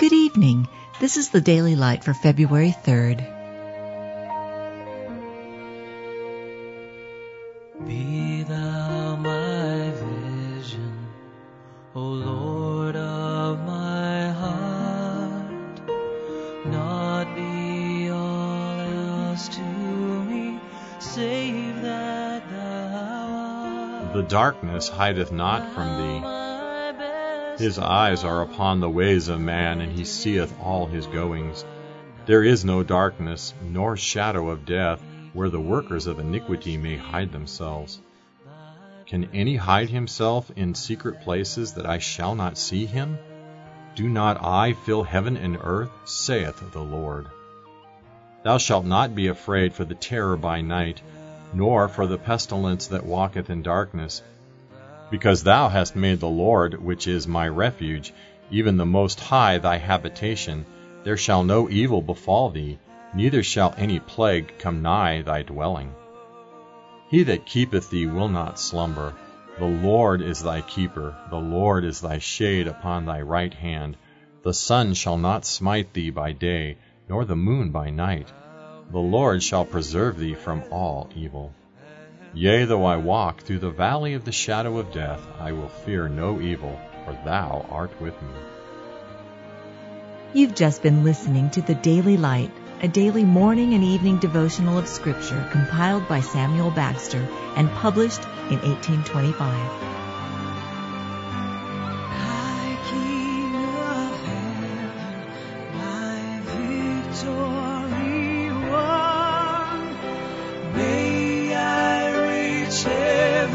Good evening. This is the Daily Light for February 3rd. Be thou my vision, O Lord of my heart, not be all else to me, save that thou art. The darkness hideth not from thee. His eyes are upon the ways of man, and he seeth all his goings. There is no darkness, nor shadow of death, where the workers of iniquity may hide themselves. Can any hide himself in secret places that I shall not see him? Do not I fill heaven and earth, saith the Lord. Thou shalt not be afraid for the terror by night, nor for the pestilence that walketh in darkness, because thou hast made the Lord, which is my refuge, even the Most High thy habitation, there shall no evil befall thee, neither shall any plague come nigh thy dwelling. He that keepeth thee will not slumber. The Lord is thy keeper, the Lord is thy shade upon thy right hand. The sun shall not smite thee by day, nor the moon by night. The Lord shall preserve thee from all evil. Yea, though I walk through the valley of the shadow of death, I will fear no evil, for thou art with me. You've just been listening to the Daily Light, a daily morning and evening devotional of Scripture compiled by Samuel Bagster and published in 1825. High King of heaven, my victory